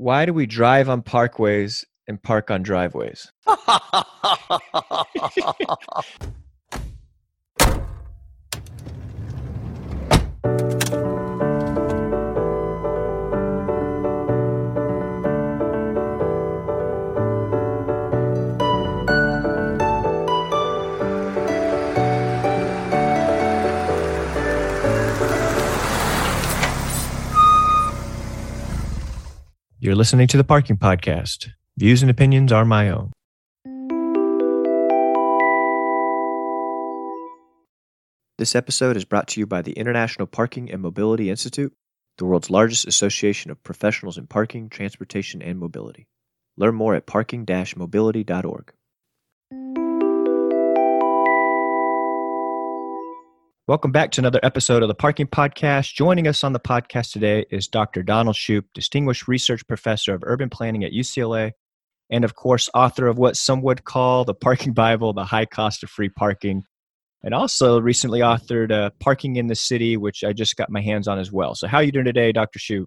Why do we drive on parkways and park on driveways? You're listening to the Parking Podcast. Views and opinions are my own. This episode is brought to you by the International Parking and Mobility Institute, the world's largest association of professionals in parking, transportation, and mobility. Learn more at parking mobility.org. Welcome back to another episode of the Parking Podcast. Joining us on the podcast today is Dr. Donald Shoup, Distinguished Research Professor of Urban Planning at UCLA, and of course, author of what some would call the Parking Bible, The High Cost of Free Parking, and also recently authored uh, Parking in the City, which I just got my hands on as well. So, how are you doing today, Dr. Shoup?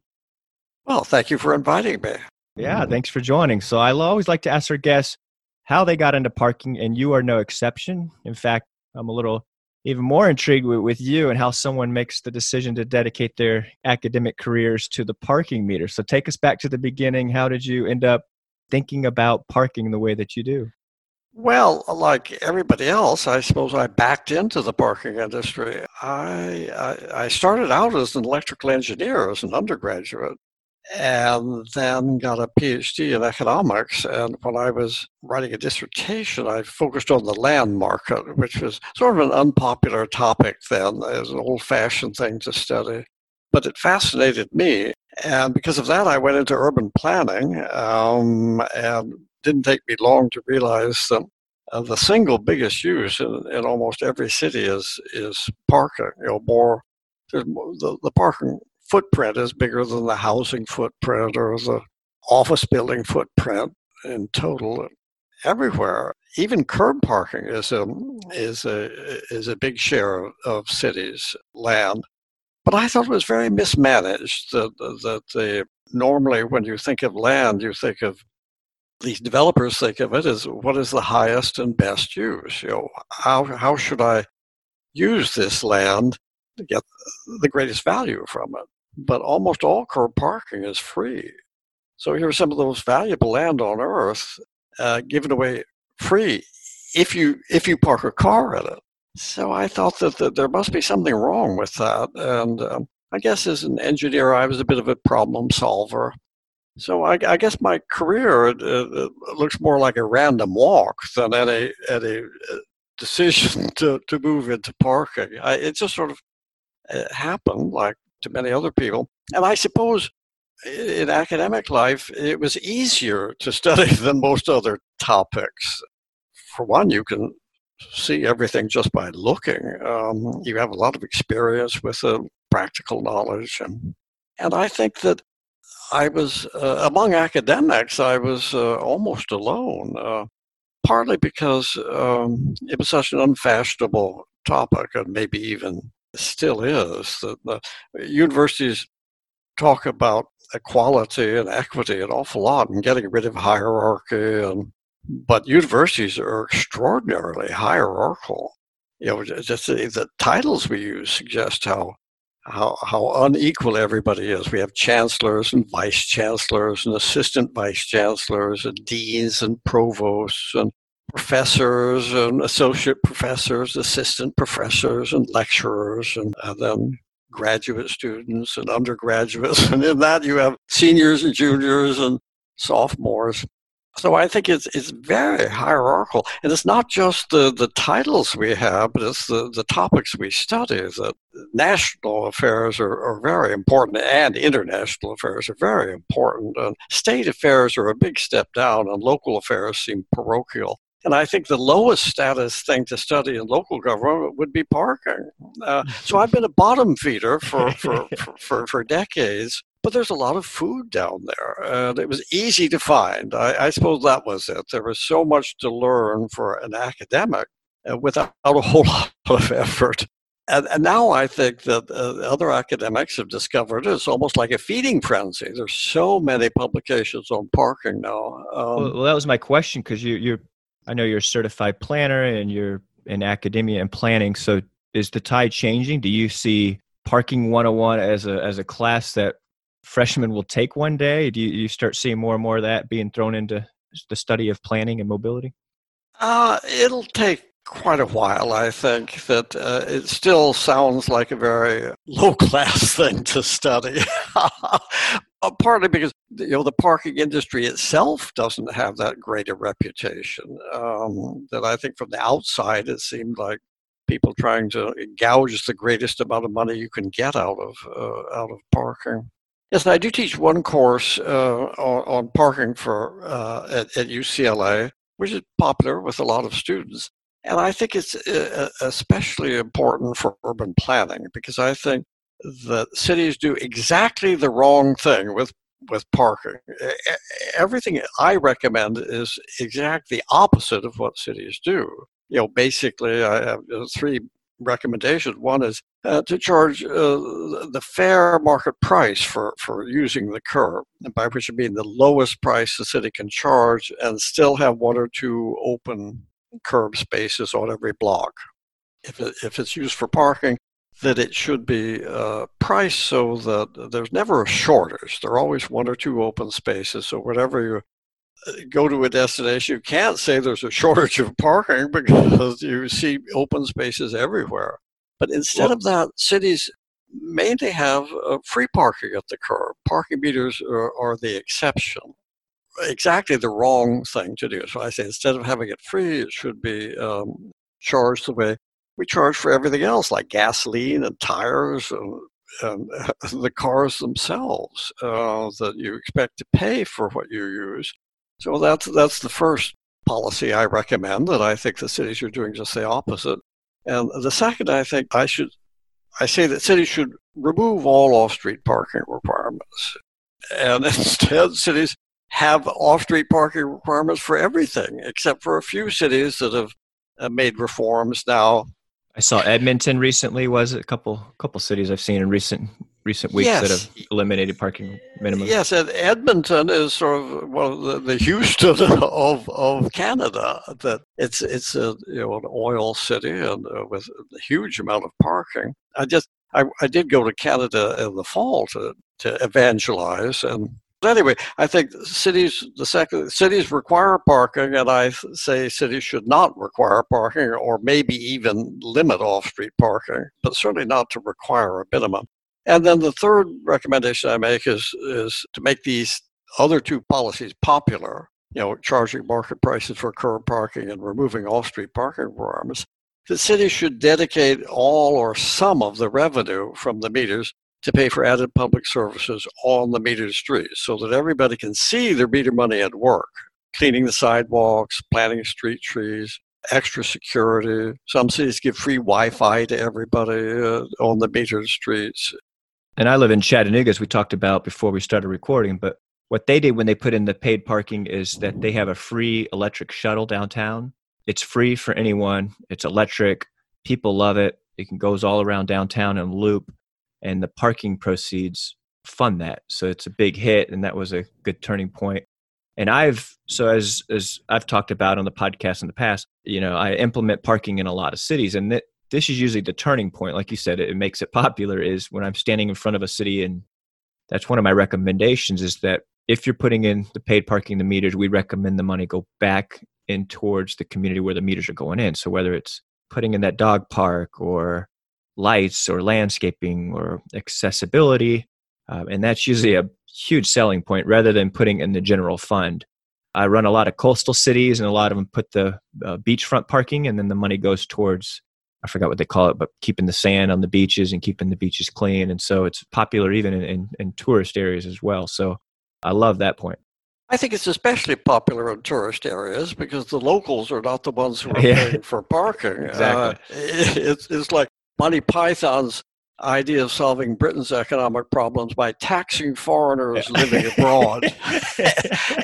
Well, thank you for inviting me. Yeah, thanks for joining. So, I always like to ask our guests how they got into parking, and you are no exception. In fact, I'm a little even more intrigued with, with you and how someone makes the decision to dedicate their academic careers to the parking meter. So take us back to the beginning. How did you end up thinking about parking the way that you do? Well, like everybody else, I suppose I backed into the parking industry. I, I, I started out as an electrical engineer as an undergraduate, and then got a PhD in economics. And when I was writing a dissertation, I focused on the land market, which was sort of an unpopular topic then, as an old fashioned thing to study. But it fascinated me. And because of that, I went into urban planning. Um, and didn't take me long to realize that uh, the single biggest use in, in almost every city is is parking. You know, more the, the parking footprint is bigger than the housing footprint or the office building footprint in total everywhere. Even curb parking is a is a is a big share of, of cities' land. But I thought it was very mismanaged. That that the normally when you think of land, you think of these developers think of it as what is the highest and best use. You know, how how should I use this land to get the greatest value from it? But almost all curb parking is free. So here's some of the most valuable land on earth uh, given away free if you if you park a car at it. So I thought that, that there must be something wrong with that, and um, I guess as an engineer, I was a bit of a problem solver. So I, I guess my career uh, looks more like a random walk than any any uh, decision to, to move into parking. I, it just sort of uh, happened like to many other people. And I suppose in academic life, it was easier to study than most other topics. For one, you can see everything just by looking. Um, you have a lot of experience with the practical knowledge. And, and I think that I was, uh, among academics, I was uh, almost alone, uh, partly because um, it was such an unfashionable topic and maybe even still is. The, the universities talk about equality and equity an awful lot and getting rid of hierarchy and but universities are extraordinarily hierarchical. You know, just the, the titles we use suggest how how how unequal everybody is. We have chancellors and vice chancellors and assistant vice chancellors and deans and provosts and professors and associate professors, assistant professors and lecturers, and, then graduate students and undergraduates. And in that, you have seniors and juniors and sophomores. So I think it's it's very hierarchical, and it's not just the, the titles we have, but it's the, the topics we study. That national affairs are, are very important, and international affairs are very important. And state affairs are a big step down, and local affairs seem parochial. And I think the lowest status thing to study in local government would be parking. Uh, so I've been a bottom feeder for, for, for, for, for, decades, but there's a lot of food down there. And it was easy to find. I, I suppose that was it. There was so much to learn for an academic uh, without a whole lot of effort. And, and now I think that uh, other academics have discovered it's almost like a feeding frenzy. There's so many publications on parking now. Um, well, well, that was my question because you, you're, I know you're a certified planner and you're in academia and planning. So is the tide changing? Do you see parking 101 as a as a class that freshmen will take one day? Do you, you start seeing more and more of that being thrown into the study of planning and mobility? Uh, it'll take quite a while. I think that uh, it still sounds like a very low class thing to study. Uh, partly because you know the parking industry itself doesn't have that great a reputation. Um, that I think from the outside it seemed like people trying to gouge the greatest amount of money you can get out of uh, out of parking. Yes, I do teach one course uh, on, on, parking for uh, at, at, UCLA, which is popular with a lot of students, and I think it's uh, especially important for urban planning because I think that cities do exactly the wrong thing with with parking. Everything I recommend is exactly the opposite of what cities do you know, basically, I have three recommendations. One is uh, to charge uh, the fair market price for, for using the curb, by which I mean the lowest price the city can charge and still have one or two open curb spaces on every block. If, it, if it's used for parking, that it should be uh, priced so that there's never a shortage. There are always one or two open spaces. So whatever you go to a destination, you can't say there's a shortage of parking because you see open spaces everywhere. But instead well, of that, cities mainly have uh, free parking at the curb. Parking meters are, are, the exception. Exactly the wrong thing to do. So I say instead of having it free, it should be um, charged the way we charge for everything else, like gasoline and tires and, and the cars themselves uh, that you expect to pay for what you use. So that's that's the first policy I recommend. That I think the cities are doing just the opposite. And the second, I think I should, I say that cities should remove all off-street parking requirements, and instead cities have off-street parking requirements for everything, except for a few cities that have uh, made reforms now. I saw Edmonton recently. Was it a couple couple cities I've seen in recent recent weeks yes. that have eliminated parking minimums? Yes, Edmonton is sort of well the, the Houston of of Canada. That it's it's a you know an oil city and uh, with a huge amount of parking. I just I, I did go to Canada in the fall to to evangelize and. Anyway, I think cities the second cities require parking, and I say cities should not require parking, or maybe even limit off-street parking, but certainly not to require a minimum. And then the third recommendation I make is, is to make these other two policies popular, you know, charging market prices for curb parking and removing off-street parking requirements. The city should dedicate all or some of the revenue from the meters to pay for added public services on the metered streets so that everybody can see their meter money at work, cleaning the sidewalks, planting street trees, extra security. Some cities give free Wi-Fi to everybody uh, on the metered streets. And I live in Chattanooga, as we talked about before we started recording. But what they did when they put in the paid parking is that they have a free electric shuttle downtown. It's free for anyone. It's electric. People love it. It can goes all around downtown and loop, and the parking proceeds fund that. So it's a big hit, and that was a good turning point. And I've so as as I've talked about on the podcast in the past, you know, I implement parking in a lot of cities, and that this is usually the turning point like you said it, it makes it popular is when i'm standing in front of a city and that's one of my recommendations is that if you're putting in the paid parking the meters we recommend the money go back in towards the community where the meters are going in so whether it's putting in that dog park or lights or landscaping or accessibility uh, and that's usually a huge selling point rather than putting in the general fund i run a lot of coastal cities and a lot of them put the uh, beachfront parking and then the money goes towards I forgot what they call it, but keeping the sand on the beaches and keeping the beaches clean. And so it's popular even in, in, in tourist areas as well. So I love that point. I think it's especially popular in tourist areas because the locals are not the ones who are yeah. paying for parking. exactly. Uh, it's, it's like Monty Python's idea of solving Britain's economic problems by taxing foreigners yeah. living abroad.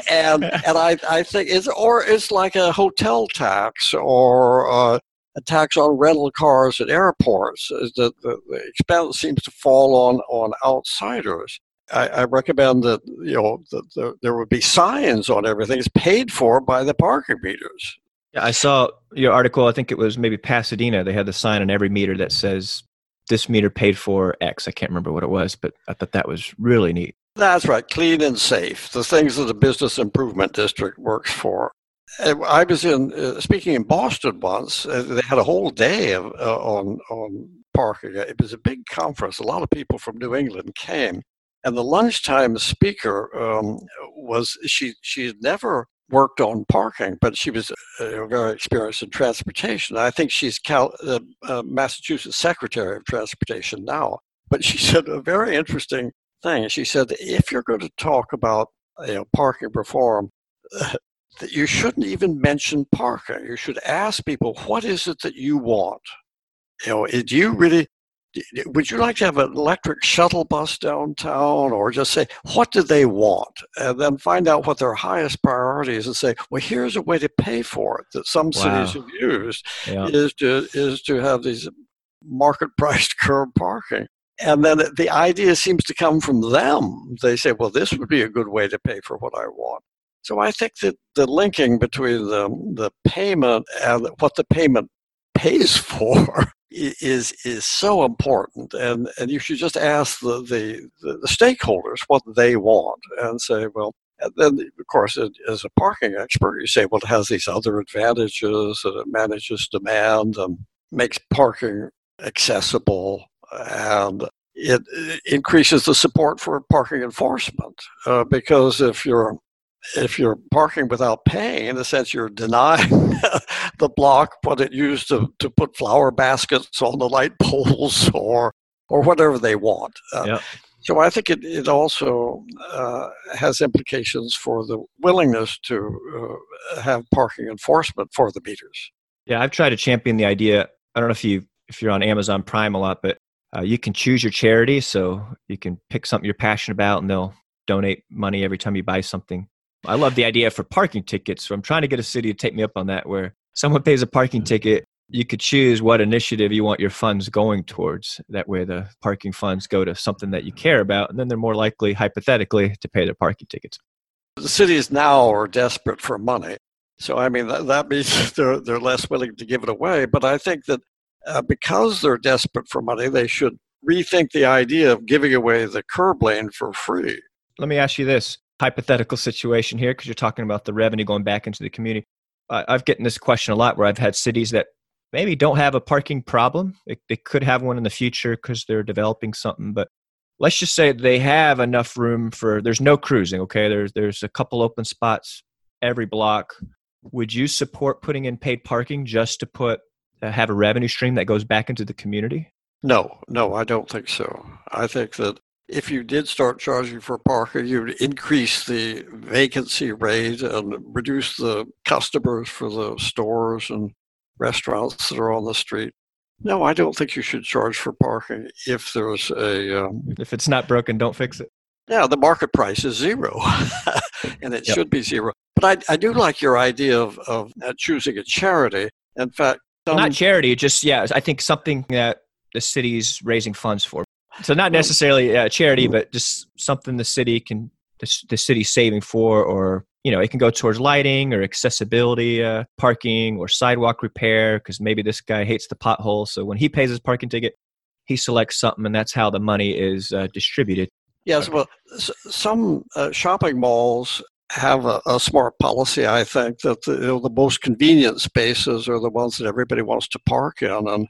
and and I, I think it's or it's like a hotel tax or uh, a tax on rental cars at airports. The, the, the expense seems to fall on, on outsiders. I, I recommend that you know that the, there would be signs on everything. It's paid for by the parking meters. Yeah, I saw your article. I think it was maybe Pasadena. They had the sign on every meter that says this meter paid for X. I can't remember what it was, but I thought that was really neat. That's right, clean and safe. The things that the business improvement district works for. I was in uh, speaking in Boston once. Uh, they had a whole day of, uh, on on parking. It was a big conference. A lot of people from New England came, and the lunchtime speaker um, was she. She never worked on parking, but she was uh, very experienced in transportation. I think she's Cal, uh, uh, Massachusetts Secretary of Transportation now. But she said a very interesting thing. She said, if you're going to talk about you know, parking reform, you shouldn't even mention parking. You should ask people, what is it that you want? You know, do you really would you like to have an electric shuttle bus downtown or just say what do they want and then find out what their highest priority is and say well here's a way to pay for it that some wow. cities have used yeah. is to is to have these market priced curb parking and then the idea seems to come from them they say well this would be a good way to pay for what i want so i think that the linking between the, the payment and what the payment pays for is is so important, and and you should just ask the the, the stakeholders what they want, and say, well, and then of course, as a parking expert, you say, well, it has these other advantages, and it manages demand and makes parking accessible, and it increases the support for parking enforcement uh, because if you're if you're parking without paying, in a sense, you're denying the block what it used to, to put flower baskets on the light poles or or whatever they want. Uh, yep. So I think it, it also uh, has implications for the willingness to uh, have parking enforcement for the meters. Yeah, I've tried to champion the idea. I don't know if you if you're on Amazon Prime a lot, but uh, you can choose your charity, so you can pick something you're passionate about, and they'll donate money every time you buy something. I love the idea for parking tickets. So I'm trying to get a city to take me up on that where someone pays a parking ticket, you could choose what initiative you want your funds going towards. That way the parking funds go to something that you care about, and then they're more likely, hypothetically, to pay their parking tickets. The cities now are desperate for money. So, I mean, that, that means they're, they're less willing to give it away. But I think that uh, because they're desperate for money, they should rethink the idea of giving away the curb lane for free. Let me ask you this hypothetical situation here because you're talking about the revenue going back into the community. I've gotten this question a lot where I've had cities that maybe don't have a parking problem. They, they could have one in the future because they're developing something, but let's just say they have enough room for there's no cruising okay there's there's a couple open spots every block would you support putting in paid parking just to put uh, have a revenue stream that goes back into the community no no i don't think so i think that if you did start charging for parking, you'd increase the vacancy rate and reduce the customers for the stores and restaurants that are on the street. No, I don't think you should charge for parking if there's a. Um, if it's not broken, don't fix it. Yeah, the market price is zero, and it yep. should be zero. But I, I do like your idea of, of choosing a charity. In fact, some, not charity, just yeah. I think something that the city's raising funds for. So not necessarily a charity, but just something the city can the, the city's saving for, or you know, it can go towards lighting or accessibility, uh, parking or sidewalk repair. Because maybe this guy hates the pothole, so when he pays his parking ticket, he selects something, and that's how the money is uh, distributed. Yes, well, some uh, shopping malls have a, a, smart policy. I think that the, you know, the most convenient spaces are the ones that everybody wants to park in, and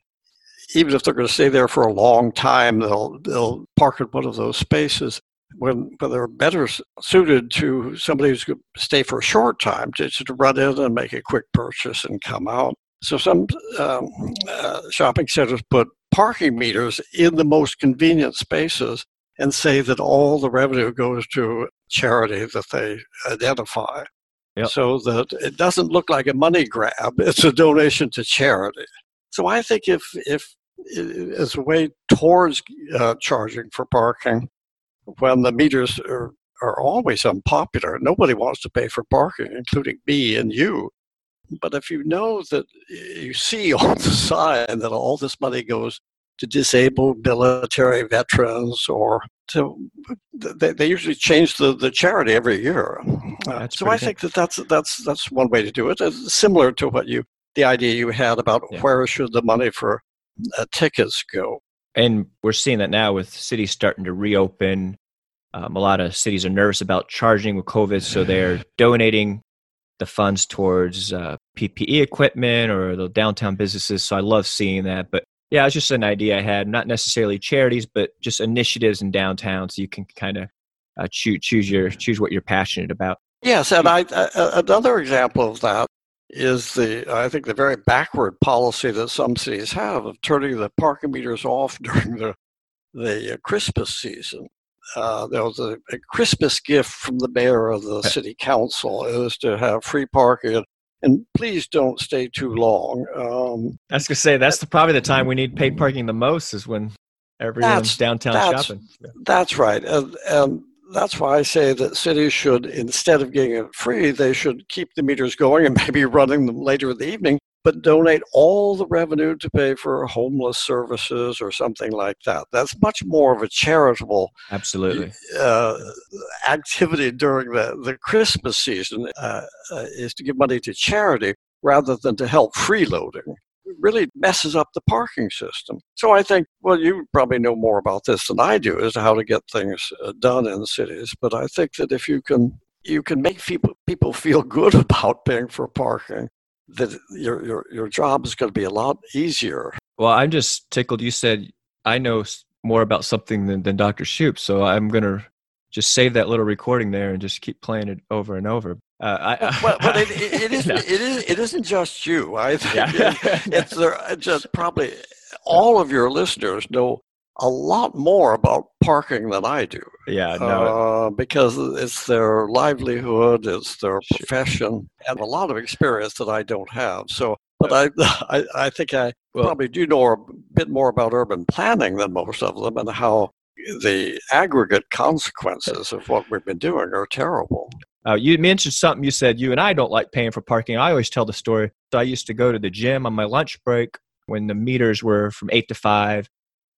even if they're going to stay there for a long time, they'll they'll park in one of those spaces. When, when they're better suited to somebody who's going to stay for a short time, to, to run in and make a quick purchase and come out. So some um, uh, shopping centers put parking meters in the most convenient spaces and say that all the revenue goes to charity that they identify. Yep. So that it doesn't look like a money grab, it's a donation to charity. So I think if if as a way towards uh, charging for parking when the meters are, are always unpopular. Nobody wants to pay for parking, including me and you. But if you know that you see on the sign that all this money goes to disabled military veterans or to they, they usually change the, the charity every year. Uh, so I good. think that that's that's that's one way to do it. It's similar to what you the idea you had about yeah. where should the money for uh, tickets go. And we're seeing that now with cities starting to reopen. Um, a lot of cities are nervous about charging with COVID, so they're donating the funds towards uh, PPE equipment or the downtown businesses. So I love seeing that. But yeah, it's just an idea I had, not necessarily charities, but just initiatives in downtown, so you can kind of uh, choose choose your choose what you're passionate about. Yes, and I, uh, another example of that is the I think the very backward policy that some cities have of turning the parking meters off during the the uh, Christmas season. Uh, there was a, a, Christmas gift from the mayor of the city council is to have free parking and please don't stay too long. Um, I was gonna say that's the, probably the time we need paid parking the most is when everyone's downtown that's, shopping. That's right, and, and that's why I say that cities should, instead of getting it free, they should keep the meters going and maybe running them later in the evening but donate all the revenue to pay for homeless services or something like that. That's much more of a charitable absolutely uh, activity during the, the Christmas season uh, uh, is to give money to charity rather than to help freeloading. Really messes up the parking system. So I think, well, you probably know more about this than I do as to how to get things uh, done in cities. But I think that if you can you can make people people feel good about paying for parking that your your your job is going to be a lot easier. Well, I'm just tickled. You said I know more about something than, than Dr. Shoup, so I'm going to just save that little recording there and just keep playing it over and over. Uh, I, but, but it, it, isn't, no. it, is, it isn't just you. I think yeah. it, it's there, just probably all of your listeners know a lot more about parking than I do. Yeah, no. Uh, because it's their livelihood, it's their profession, and a lot of experience that I don't have. So, but I, I, I think I well, probably do know a bit more about urban planning than most of them, and how the aggregate consequences of what we've been doing are terrible. Uh, you mentioned something. You said you and I don't like paying for parking. I always tell the story. So I used to go to the gym on my lunch break when the meters were from eight to five,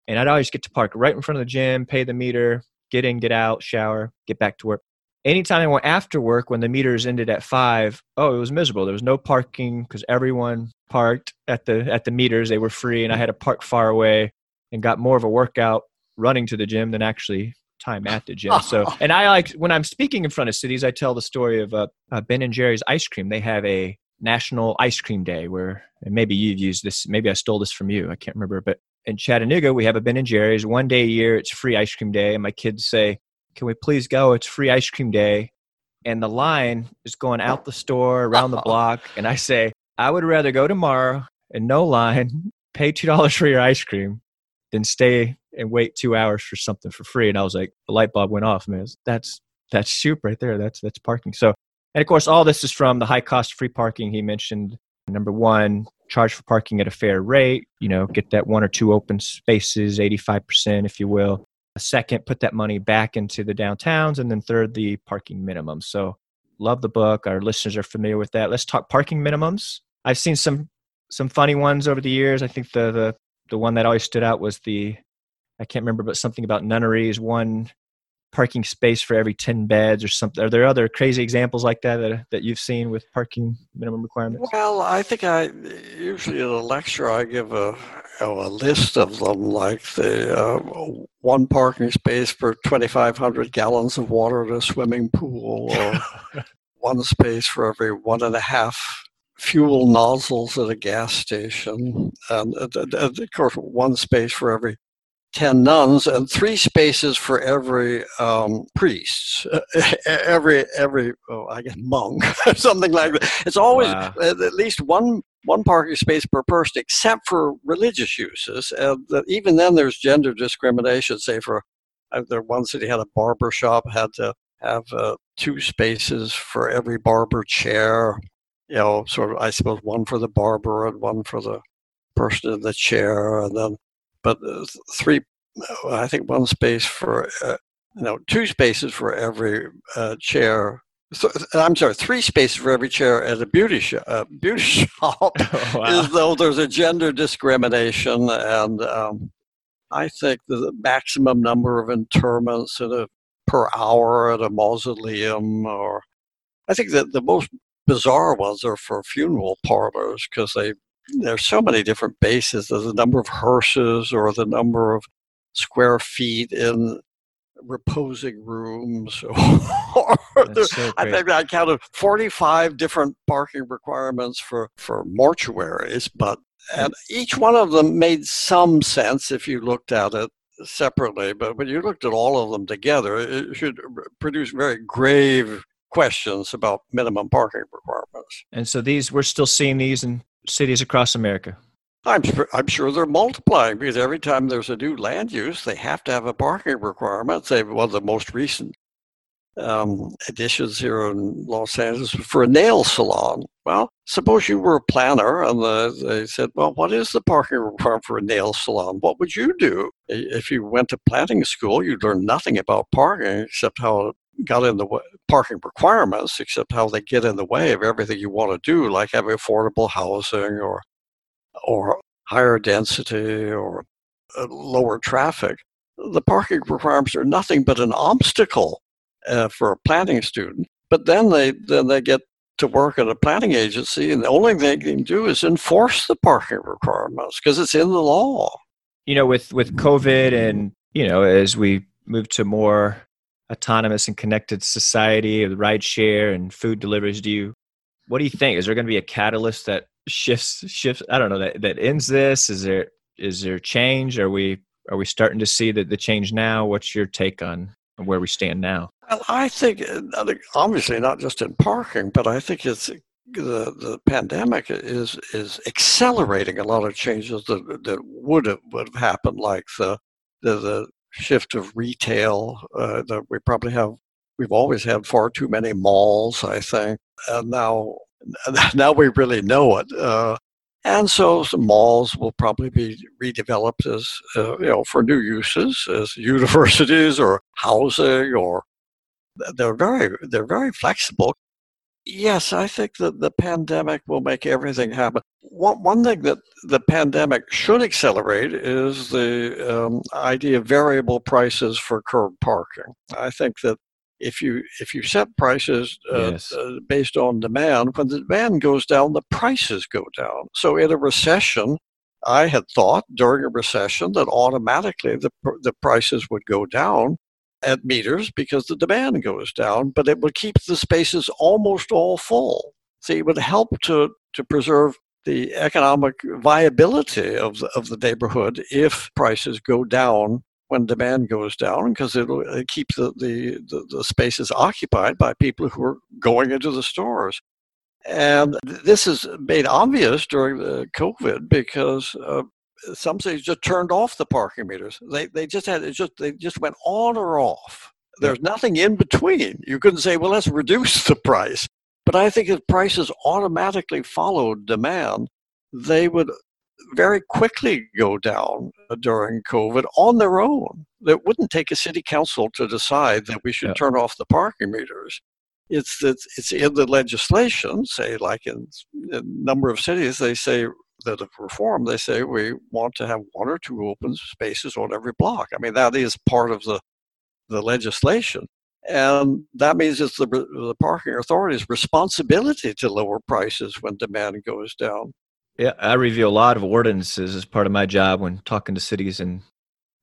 and I'd always get to park right in front of the gym, pay the meter, get in, get out, shower, get back to work. Anytime I went after work when the meters ended at five, oh, it was miserable. There was no parking because everyone parked at the at the meters. They were free, and I had to park far away and got more of a workout running to the gym than actually time at the gym. So, and I like when I'm speaking in front of cities, I tell the story of uh, uh, Ben and Jerry's ice cream. They have a National Ice Cream Day where maybe you've used this. Maybe I stole this from you. I can't remember, but in Chattanooga, we have a Ben and Jerry's. One day a year, it's free ice cream day. And my kids say, Can we please go? It's free ice cream day. And the line is going out the store, around the block. And I say, I would rather go tomorrow and no line, pay $2 for your ice cream than stay and wait two hours for something for free. And I was like, the light bulb went off, man. That's that's Shoup right there. That's that's parking. So and of course all this is from the high cost free parking he mentioned. Number one, charge for parking at a fair rate, you know, get that one or two open spaces, 85%, if you will. A second, put that money back into the downtowns. And then third, the parking minimum. So love the book. Our listeners are familiar with that. Let's talk parking minimums. I've seen some some funny ones over the years. I think the the the one that always stood out was the I can't remember, but something about nunneries. One parking space for every 10 beds or something are there other crazy examples like that that, that you've seen with parking minimum requirements well i think i usually in a lecture i give a, a list of them like the uh, one parking space for 2500 gallons of water in a swimming pool or one space for every one and a half fuel nozzles at a gas station and, and, and of course one space for every 10 nuns and three spaces for every um, priest, every, every oh, I guess, monk, something like that. It's always wow. at least one, one parking space per person, except for religious uses. And even then, there's gender discrimination. Say, for uh, the one city had a barber shop, had to have uh, two spaces for every barber chair. You know, sort of, I suppose, one for the barber and one for the person in the chair, and then but uh, three, I think one space for, uh, no, two spaces for every uh, chair So, I'm sorry, three spaces for every chair at a beauty shop. Uh, beauty shop oh, wow. is though there's a gender discrimination, and um, I think the maximum number of interments a, per hour at a mausoleum, or I think that the most bizarre ones are for funeral parlors because they there's so many different bases. There's the number of hearses or the number of square feet in reposing rooms. so I think I counted 45 different parking requirements for, for mortuaries, but hmm. and each one of them made some sense if you looked at it separately. But when you looked at all of them together, it should produce very grave questions about minimum parking requirements. And so these, we're still seeing these in cities across America. I'm sure, I'm sure they're multiplying because every time there's a new land use, they have to have a parking requirement. They one of the most recent um, additions here in Los Angeles for a nail salon. Well, suppose you were a planner and the, they said, well, what is the parking requirement for a nail salon? What would you do? If you went to planning school, you'd learn nothing about parking except how it got in the way, parking requirements, except how they get in the way of everything you want to do, like having affordable housing or or higher density or uh, lower traffic, the parking requirements are nothing but an obstacle uh, for a planning student. But then they then they get to work at a planning agency, and the only thing they can do is enforce the parking requirements because it's in the law. You know, with with COVID, and you know, as we move to more autonomous and connected society, ride share and food deliveries, do you what do you think? Is there going to be a catalyst that shifts shifts i don't know that that ends this? Is there is there change? Are we are we starting to see the, the change now? What's your take on where we stand now? Well i think uh, obviously not just in parking but i think it's uh, the, the pandemic is is accelerating a lot of changes that, that would have would have happened like the the, the shift of retail uh, that we probably have we've always had far too many malls i think and now now we really know it. Uh, and so the malls will probably be redeveloped as, uh, you know, for new uses as universities or housing or they're very, they're very flexible. Yes, I think that the pandemic will make everything happen. One, one thing that the pandemic should accelerate is the um, idea of variable prices for curb parking. I think that if you if you set prices uh, yes. uh, based on demand, when the demand goes down, the prices go down. So in a recession, I had thought during a recession that automatically the the prices would go down at meters because the demand goes down, but it would keep the spaces almost all full. See, it would help to to preserve the economic viability of the, of the neighborhood if prices go down when demand goes down because it'll keep the, the, the, the, spaces occupied by people who are going into the stores. And this is made obvious during the COVID because uh, some cities just turned off the parking meters. They, they just had it just they just went on or off. There's nothing in between. You couldn't say, well, let's reduce the price. But I think if prices automatically followed demand, they would very quickly go down during COVID on their own. It wouldn't take a city council to decide that we should yeah. turn off the parking meters. It's that it's in the legislation, say like in, in a number of cities, they say that have reformed, they say we want to have one or two open spaces on every block. I mean, that is part of the the legislation. And that means it's the, the parking authority's responsibility to lower prices when demand goes down. Yeah, I review a lot of ordinances as part of my job when talking to cities, and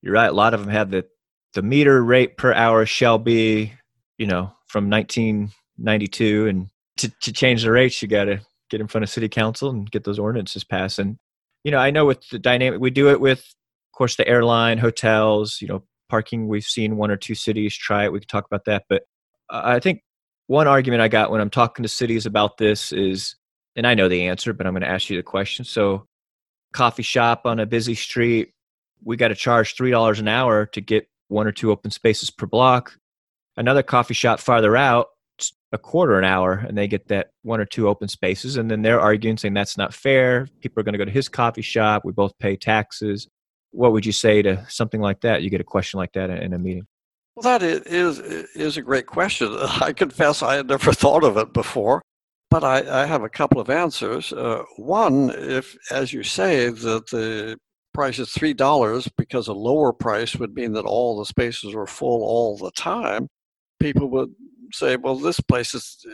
you're right. A lot of them have the the meter rate per hour shall be, you know, from 1992, and to to change the rates, you got to get in front of city council and get those ordinances passed. And you know, I know with the dynamic, we do it with, of course, the airline, hotels, you know, parking. We've seen one or two cities try it. We can talk about that, but I think one argument I got when I'm talking to cities about this is and I know the answer, but I'm going to ask you the question. So, coffee shop on a busy street, we got to charge $3 an hour to get one or two open spaces per block. Another coffee shop farther out, a quarter an hour, and they get that one or two open spaces. And then they're arguing, saying that's not fair. People are going to go to his coffee shop. We both pay taxes. What would you say to something like that? You get a question like that in a meeting. Well, that is, is a great question. I confess I had never thought of it before, but I, I have a couple of answers. Uh, one, if, as you say, that the price is $3 because a lower price would mean that all the spaces are full all the time, people would say, well, this place is,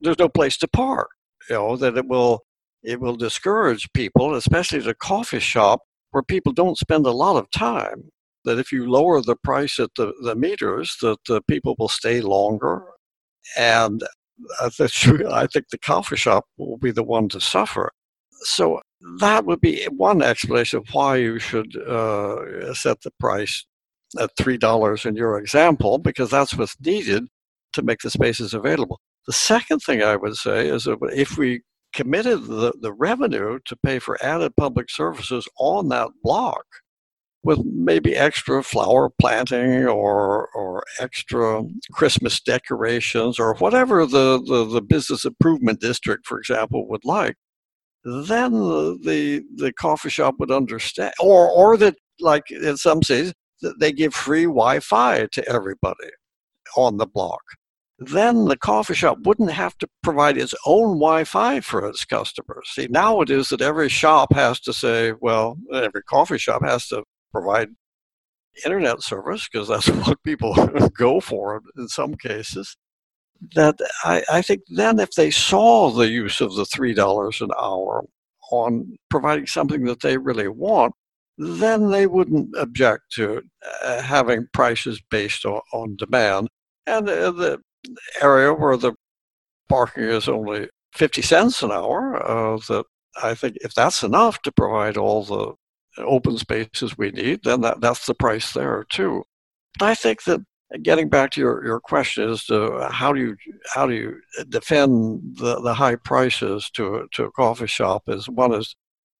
there's no place to park. You know, that it will, it will discourage people, especially the coffee shop where people don't spend a lot of time that if you lower the price at the, the meters, that the people will stay longer. And I think the coffee shop will be the one to suffer. So that would be one explanation of why you should uh, set the price at $3 in your example, because that's what's needed to make the spaces available. The second thing I would say is that if we committed the, the revenue to pay for added public services on that block, with maybe extra flower planting or or extra Christmas decorations or whatever the, the, the business improvement district, for example, would like, then the, the, coffee shop would understand or or that like in some cities they give free Wi-Fi to everybody on the block. Then the coffee shop wouldn't have to provide its own Wi-Fi for its customers. See, now it is that every shop has to say, well, every coffee shop has to provide internet service because that's what people go for in some cases. That I, I think then if they saw the use of the three dollars an hour on providing something that they really want, then they wouldn't object to uh, having prices based on, on demand. And uh, the area where the parking is only 50 cents an hour, uh, that I think if that's enough to provide all the open spaces we need, then that, that's the price there too. But I think that getting back to your, your question as to how do you how do you defend the, the high prices to to a coffee shop is one is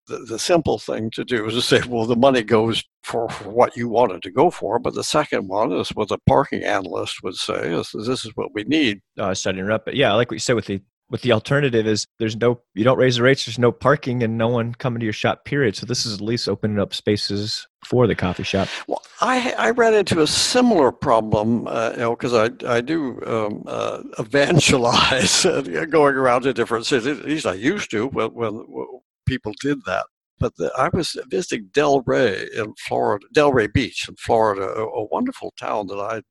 the, the simple thing to do is to say, well, the money goes for, what you wanted to go for. But the second one is what the parking analyst would say is this is what we need. I started to interrupt, but yeah, like what you said with the with the alternative is there's no you don't raise the rates there's no parking and no one coming to your shop period so this is at least opening up spaces for the coffee shop well i i ran into a similar problem uh, you know because i i do um, uh, evangelize uh, going around to different cities at least i used to when, when people did that but the, I was visiting Delray in Florida, Delray Beach in Florida, a, a wonderful town that I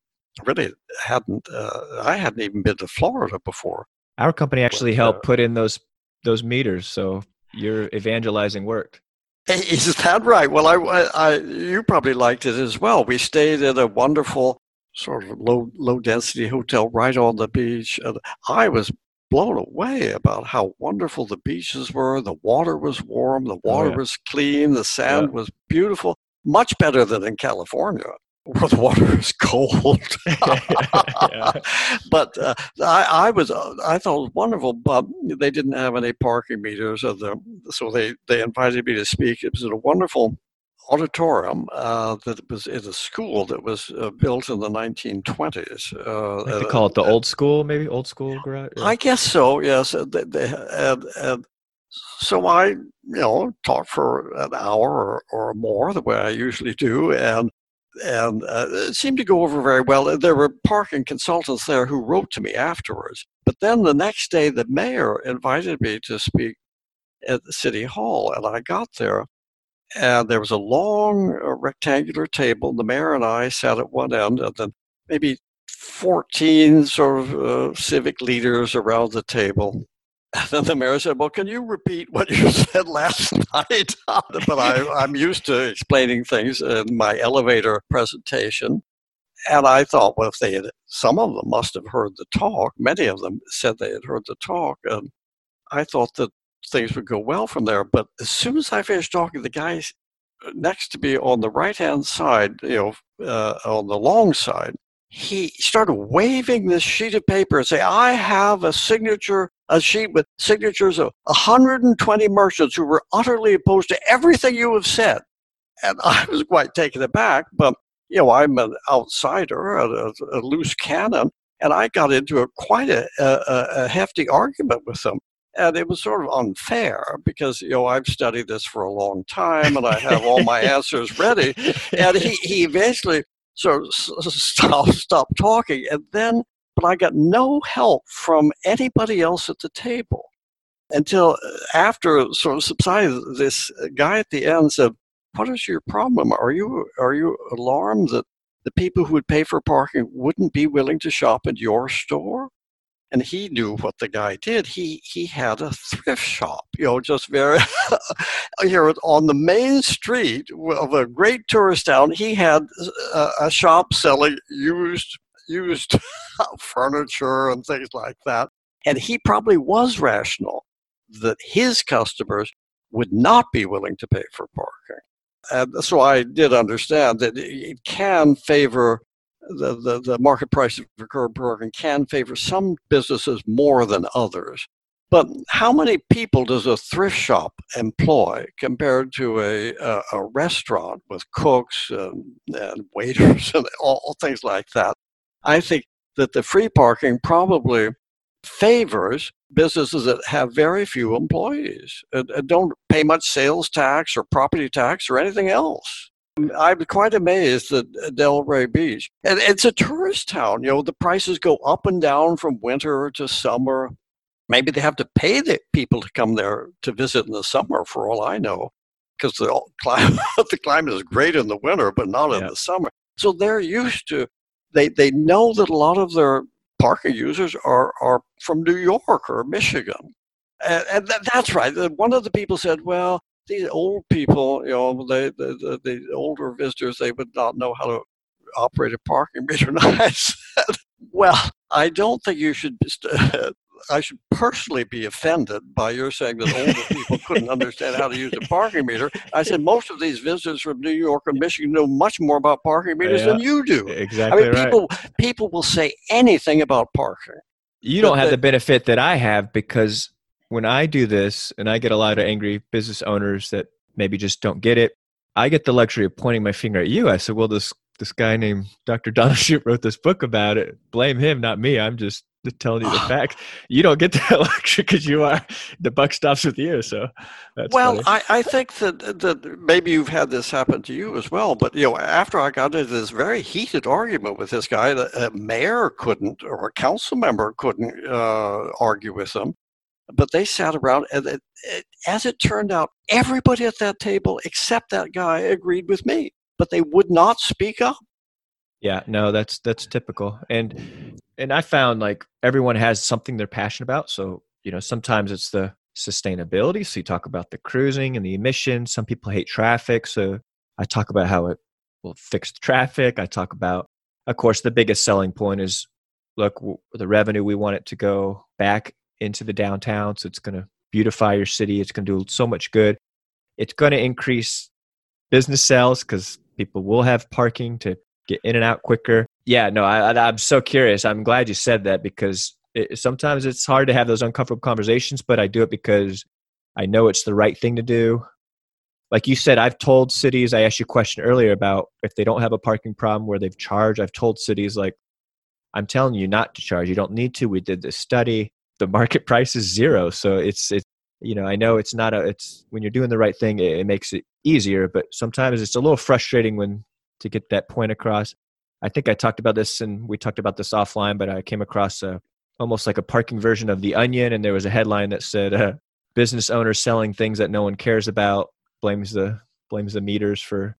really hadn't, uh, I hadn't even been to Florida before. Our company actually helped put in those those meters, so your evangelizing worked. Is that right? Well, I, I, you probably liked it as well. We stayed at a wonderful sort of low low density hotel right on the beach. And I was blown away about how wonderful the beaches were. The water was warm, the oh, water oh, yeah. was clean, the sand yeah. was beautiful, much better than in California where the water is cold. but uh, I, I, was uh, I thought it was wonderful, but they didn't have any parking meters, the, so they, they invited me to speak. It was a wonderful auditorium uh, that was in a school that was uh, built in the 1920s. Uh, they call it the old school, maybe old school garage. Yeah. I guess so. Yes, they, they and, and so I, you know, talked for an hour or, or more, the way I usually do, and and uh, it seemed to go over very well. There were parking consultants there who wrote to me afterwards. But then the next day, the mayor invited me to speak at the city hall, and I got there, and there was a long uh, rectangular table. The mayor and I sat at one end, and then maybe 14 sort of uh, civic leaders around the table. And then the mayor said, Well, can you repeat what you said last night? but I, am used to explaining things in my elevator presentation. And I thought, well, if they had, some of them must have heard the talk. Many of them said they had heard the talk. And I thought that things would go well from there. But as soon as I finished talking, the guy next to me on the right hand side, you know, uh, on the long side, he started waving this sheet of paper and say, I have a signature, a sheet with signatures of 120 merchants who were utterly opposed to everything you have said. And I was quite taken aback, but you know, I'm an outsider, a, a loose cannon, and I got into a quite a, a, a hefty argument with them and it was sort of unfair because you know I've studied this for a long time and I have all my answers ready. And he, he eventually sort of stop, stop talking. And then, but I got no help from anybody else at the table until uh, after sort of subsided. This guy at the end said, "What is your problem? Are you are you alarmed that the people who would pay for parking wouldn't be willing to shop at your store?" And he knew what the guy did. He he had a thrift shop, you know, just very here on the main street of a great tourist town. He had a, a shop selling used used furniture and things like that, and he probably was rational that his customers would not be willing to pay for parking. And so I did understand that it can favor the, the, the market price of a curb program can favor some businesses more than others. But how many people does a thrift shop employ compared to a, a, a restaurant with cooks and, and waiters and all things like that? I think that the free parking probably favors businesses that have very few employees and, and don't pay much sales tax or property tax or anything else. I'm quite amazed at Delray Beach. And it's a tourist town. You know, the prices go up and down from winter to summer. Maybe they have to pay the people to come there to visit in the summer, for all I know, because the climate, the climate is great in the winter, but not yeah. in the summer. So they're used to, they, they know that a lot of their parking users are, are from New York or Michigan. And, and that's right. One of the people said, well, these old people, you know, they, the, the, the older visitors, they would not know how to operate a parking meter. And I said, well, I don't think you should. I should personally be offended by your saying that older people couldn't understand how to use a parking meter. I said most of these visitors from New York and Michigan know much more about parking meters yeah, than you do. Exactly. I mean, right. people people will say anything about parking. You don't have the benefit that I have because when I do this and I get a lot of angry business owners that maybe just don't get it, I get the luxury of pointing my finger at you. I said, well, this this guy named Dr. Donald Shoup wrote this book about it. Blame him, not me. I'm just telling you the facts. You don't get that luxury because you are the buck stops with you. So, well, I, I think that that maybe you've had this happen to you as well. But you know, after I got into this very heated argument with this guy, a mayor couldn't or a council member couldn't uh, argue with him but they sat around and it, it, as it turned out everybody at that table except that guy agreed with me but they would not speak up. Yeah no that's that's typical. And and i found like everyone has something they're passionate about. So you know sometimes it's the sustainability. So you talk about the cruising and the emissions. Some people hate traffic. So i talk about how it will fix the traffic. I talk about of course the biggest selling point is look the revenue we want it to go back into the downtown. So it's going to beautify your city. It's going to do so much good. It's going to increase business sales because people will have parking to get in and out quicker. Yeah, no, I, am so curious. I'm glad you said that because it, sometimes it's hard to have those uncomfortable conversations, but I do it because I know it's the right thing to do. Like you said, I've told cities, I asked you a question earlier about if they don't have a parking problem where they've charged. I've told cities, like, I'm telling you not to charge. You don't need to. We did this study the market price is zero. So it's it's you know I know it's not a it's when you're doing the right thing it, it makes it easier, but sometimes it's a little frustrating when to get that point across. I think I talked about this and we talked about this offline, but I came across a almost like a parking version of the Onion, and there was a headline that said uh, business owners selling things that no one cares about blames the blames the meters for.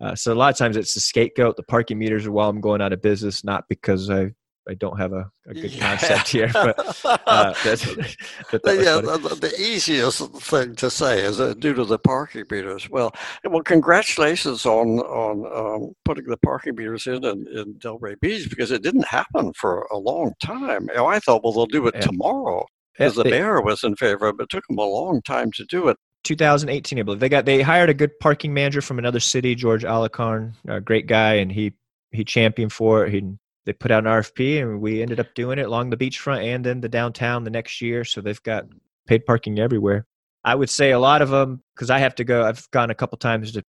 Uh, so a lot of times it's the scapegoat. The parking meters are while I'm going out of business, not because I I don't have a, a good yeah. concept here, but, uh, that's, but that yeah, the, the, easiest thing to say is uh, due to the parking meters. Well, well, congratulations on on um, putting the parking meters in, in in Delray Beach because it didn't happen for a long time. You know, I thought, well, they'll do it yeah. tomorrow because the mayor was in favor, but it took them a long time to do it. 2018, I believe they got they hired a good parking manager from another city, George Alakarn, a great guy, and he he championed for it. He they put out an RFP and we ended up doing it along the beachfront and then the downtown the next year. So they've got paid parking everywhere. I would say a lot of them, because I have to go, I've gone a couple times to,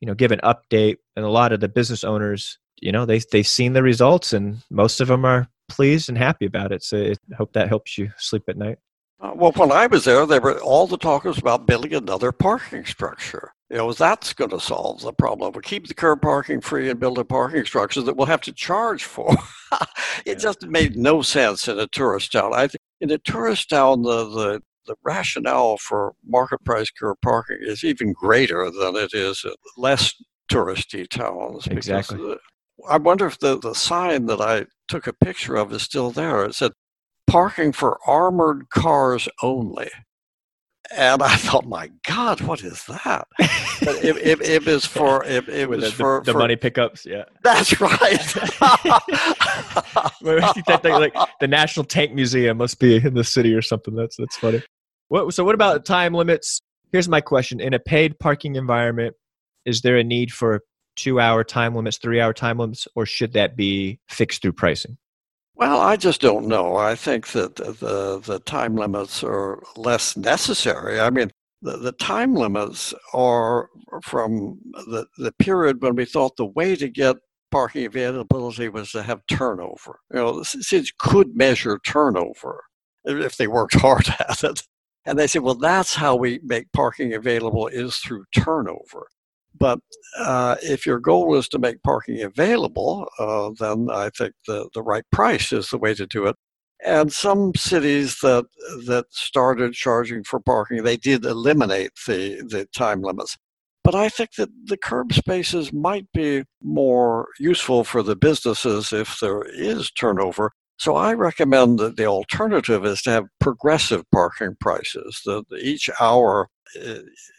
you know, give an update. And a lot of the business owners, you know, they, they've seen the results and most of them are pleased and happy about it. So I hope that helps you sleep at night. Uh, well, when I was there, there were all the talk was about building another parking structure. You know, that's going to solve the problem. We keep the curb parking free and build a parking structure that we'll have to charge for. it just made no sense in a tourist town. I think in a tourist town, the, the the rationale for market price curb parking is even greater than it is in less touristy towns. Exactly. I wonder if the, the sign that I took a picture of is still there. It said parking for armored cars only. And I thought, my God, what is that? But if, if, if it's for if it was the, for the for- money pickups, yeah. That's right. like the National Tank Museum must be in the city or something. That's that's funny. What, so what about time limits? Here's my question: In a paid parking environment, is there a need for two-hour time limits, three-hour time limits, or should that be fixed through pricing? Well, I just don't know. I think that the the time limits are less necessary. I mean, the, the time limits are from the, the period when we thought the way to get parking availability was to have turnover. You know, cities could measure turnover if they worked hard at it. And they said, well, that's how we make parking available is through turnover. But uh, if your goal is to make parking available, uh, then I think the, the right price is the way to do it. And some cities that that started charging for parking, they did eliminate the, the time limits. But I think that the curb spaces might be more useful for the businesses if there is turnover. So I recommend that the alternative is to have progressive parking prices. That each hour, uh,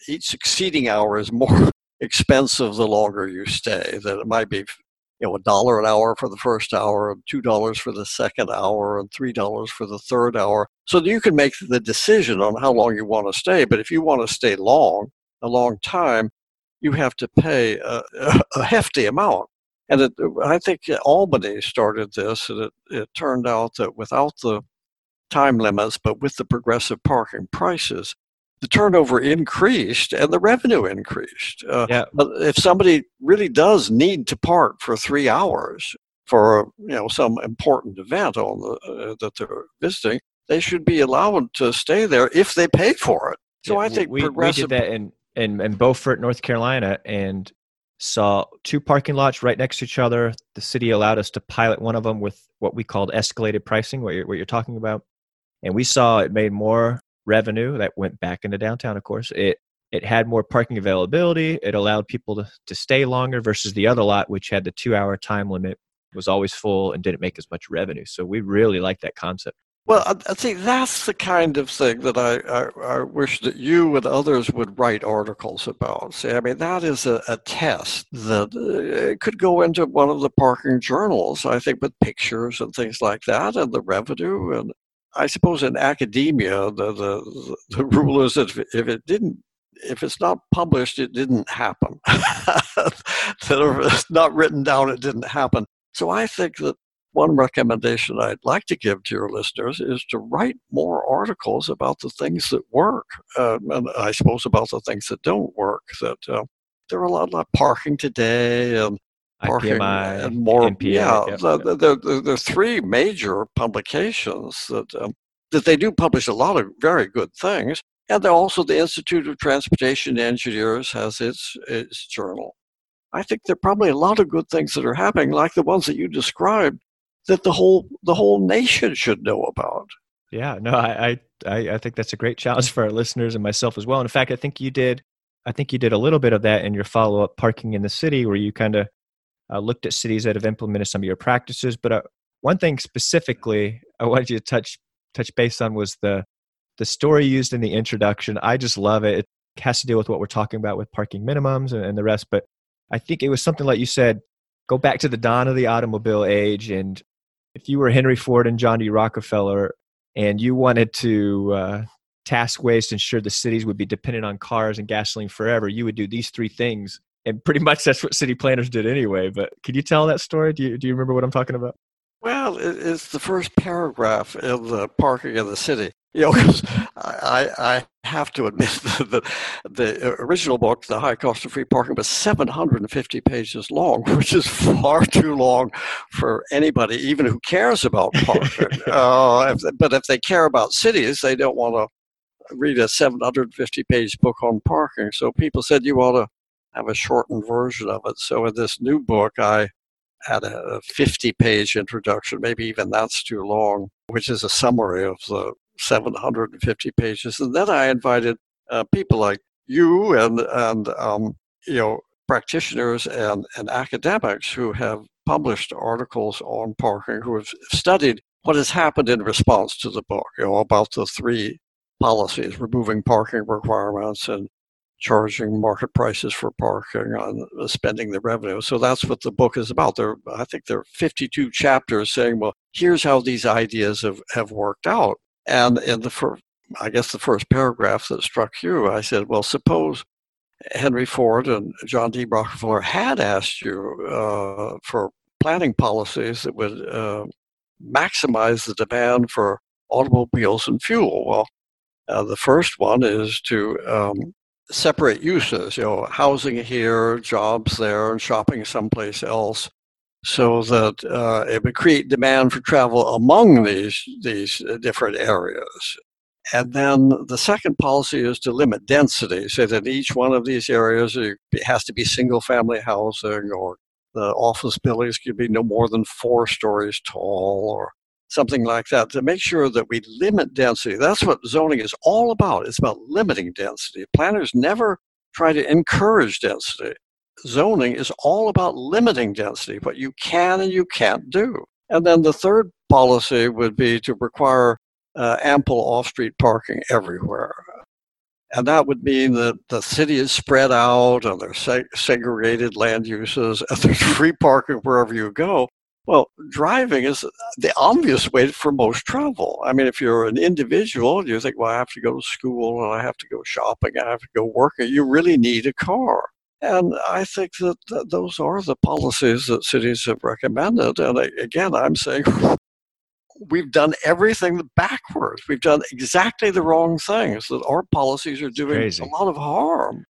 each succeeding hour is more expensive the longer you stay. That it might be, you know, a dollar an hour for the first hour, and two dollars for the second hour, and three dollars for the third hour. So that you can make the decision on how long you want to stay. But if you want to stay long, a long time, you have to pay a, a hefty amount. And it, I think Albany started this, and it, it turned out that without the time limits, but with the progressive parking prices, the turnover increased and the revenue increased. Uh, Yeah. But if somebody really does need to park for three hours for you know some important event on the, uh, that they're visiting, they should be allowed to stay there if they pay for it. So Yeah, I think we, we did that in, in in Beaufort, North Carolina, and saw two parking lots right next to each other. The city allowed us to pilot one of them with what we called escalated pricing, what you're, what you're talking about, and we saw it made more revenue that went back into downtown. Of course, it it had more parking availability. It allowed people to, to stay longer versus the other lot, which had the two hour time limit, was always full and didn't make as much revenue. So we really like that concept. Well, I, I think that's the kind of thing that I, I, I wish that you and others would write articles about. See, I mean, that is a, a test that uh, could go into one of the parking journals, I think, with pictures and things like that, and the revenue. And I suppose in academia, the, the, the rule is that if, it didn't if it's not published, it didn't happen. if it's not written down, it didn't happen. So I think that one recommendation I'd like to give to your listeners is to write more articles about the things that work, uh, and I suppose about the things that don't work. That uh, there are a lot of parking today and parking IPMI and more. NPA, yeah, yep, the, yep. the, the, the, three major publications that um, that they do publish a lot of very good things, and also the Institute of Transportation Engineers has its its journal. I think there are probably a lot of good things that are happening, like the ones that you described, that the whole the whole nation should know about. Yeah, no, I, I, I I think that's a great challenge for our listeners and myself as well. In fact, I think you did, I think you did a little bit of that in your follow up parking in the city, where you kind of uh, looked at cities that have implemented some of your practices. But uh, one thing specifically I wanted you to touch touch base on was the the story used in the introduction. I just love it. It has to deal with what we're talking about with parking minimums and, and the rest. But I think it was something like you said, go back to the dawn of the automobile age and if you were Henry Ford and John D. Rockefeller and you wanted to uh, task waste, ensure the cities would be dependent on cars and gasoline forever, you would do these three things. And pretty much that's what city planners did anyway. But could you tell that story? Do you, do you remember what I'm talking about? Well, it's the first paragraph in the parking in the city. You know, 'cause I, I have to admit that the, the original book, The High Cost of Free Parking, was 750 pages long, which is far too long for anybody, even who cares about parking. uh, if, but if they care about cities, they don't want to read a 750 page book on parking. So people said you ought to have a shortened version of it. So in this new book, I had a 50 page introduction, maybe even that's too long, which is a summary of the 750 pages. And then I invited uh, people like you and, and um, you know, practitioners and, and academics who have published articles on parking, who have studied what has happened in response to the book, you know, about the three policies, removing parking requirements and charging market prices for parking and spending the revenue. So that's what the book is about. There, I think there are 52 chapters saying, well, here's how these ideas have, have worked out. And in the first, I guess the first paragraph that struck you, I said, well, suppose Henry Ford and John D. Rockefeller had asked you uh, for planning policies that would uh, maximize the demand for automobiles and fuel. Well, uh, the first one is to um, separate uses, you know, housing here, jobs there, and shopping someplace else, so that uh, it would create demand for travel among these these uh, different areas. And then the second policy is to limit density, so that each one of these areas has to be single family housing or the office buildings could be no more than four stories tall or something like that to make sure that we limit density. That's what zoning is all about. It's about limiting density. Planners never try to encourage density. Zoning is all about limiting density, what you can and you can't do. And then the third policy would be to require uh, ample off street parking everywhere. And that would mean that the city is spread out and there's seg- segregated land uses and there's free parking wherever you go. Well, driving is the obvious way for most travel. I mean, if you're an individual, you think, well, I have to go to school and I have to go shopping, and I have to go work, you really need a car. And I think that those are the policies that cities have recommended. And again, I'm saying we've done everything backwards. We've done exactly the wrong things. That our policies are doing a lot of harm.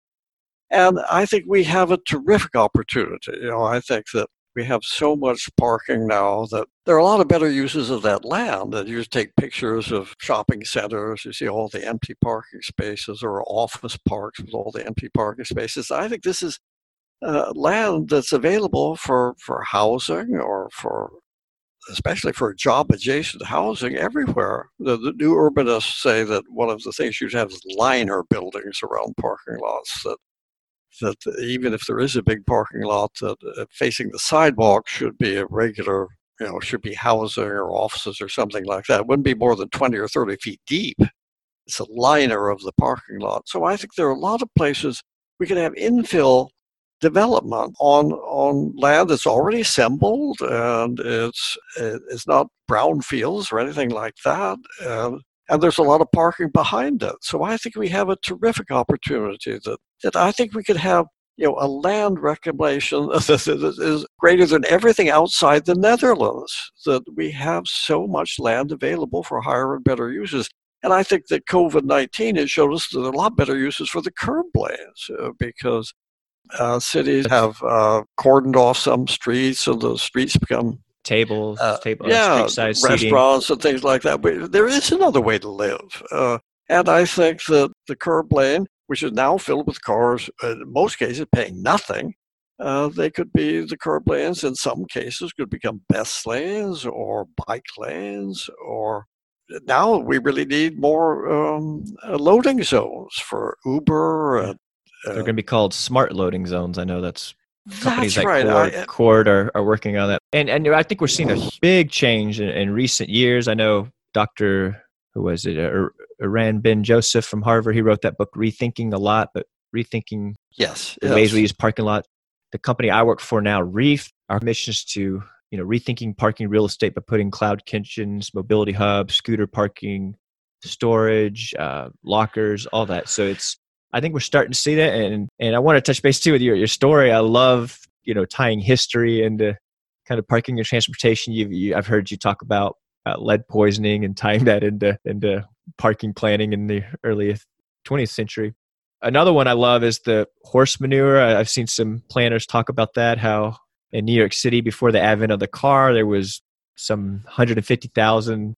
And I think we have a terrific opportunity. You know, I think that we have so much parking now that there are a lot of better uses of that land. And you just take pictures of shopping centers, you see all the empty parking spaces, or office parks with all the empty parking spaces. I think this is uh, land that's available for, for housing or for especially for job adjacent housing everywhere. The, the, new urbanists say that one of the things you should have is liner buildings around parking lots that that even if there is a big parking lot that uh, facing the sidewalk should be a regular you know should be housing or offices or something like that. It wouldn't be more than 20 or 30 feet deep. It's a liner of the parking lot. So i think there are a lot of places we can have infill development on on land that's already assembled and it's it's not brownfields or anything like that and, and there's a lot of parking behind it. So i think we have a terrific opportunity that that i think we could have you know a land reclamation that is greater than everything outside the netherlands that we have so much land available for higher and better uses and I think that COVID 19 has showed us that there are a lot better uses for the curb lanes uh, because uh, cities have uh, cordoned off some streets, so the streets become tables, uh, table, yeah, restaurants seating. and things like that. But there is another way to live, uh, and I think that the curb lane, which is now filled with cars, uh, in most cases paying nothing, uh, they could be the curb lanes. In some cases, could become best lanes or bike lanes, or uh, now we really need more um, uh, loading zones for Uber and they're going to be called smart loading zones. I know that's companies that's like right. Coord, I, Coord are, are working on that. And and I think we're seeing a big change in, in recent years. I know Dr. who was it? Iran Eran Ben Joseph from Harvard. He wrote that book Rethinking a lot, but rethinking yes, the yes. ways we use parking lot. The company I work for now, Reef, our mission is to you know rethinking parking real estate by putting cloud kitchens, mobility hubs, scooter parking, storage, uh, lockers, all that. So it's I think we're starting to see that, and and I want to touch base too with your your story. I love you know tying history into kind of parking and transportation. You've, you, I've heard you talk about uh, lead poisoning and tying that into into parking planning in the early 20th century. Another one I love is the horse manure. I've seen some planners talk about that. How in New York City, before the advent of the car, there was some 150,000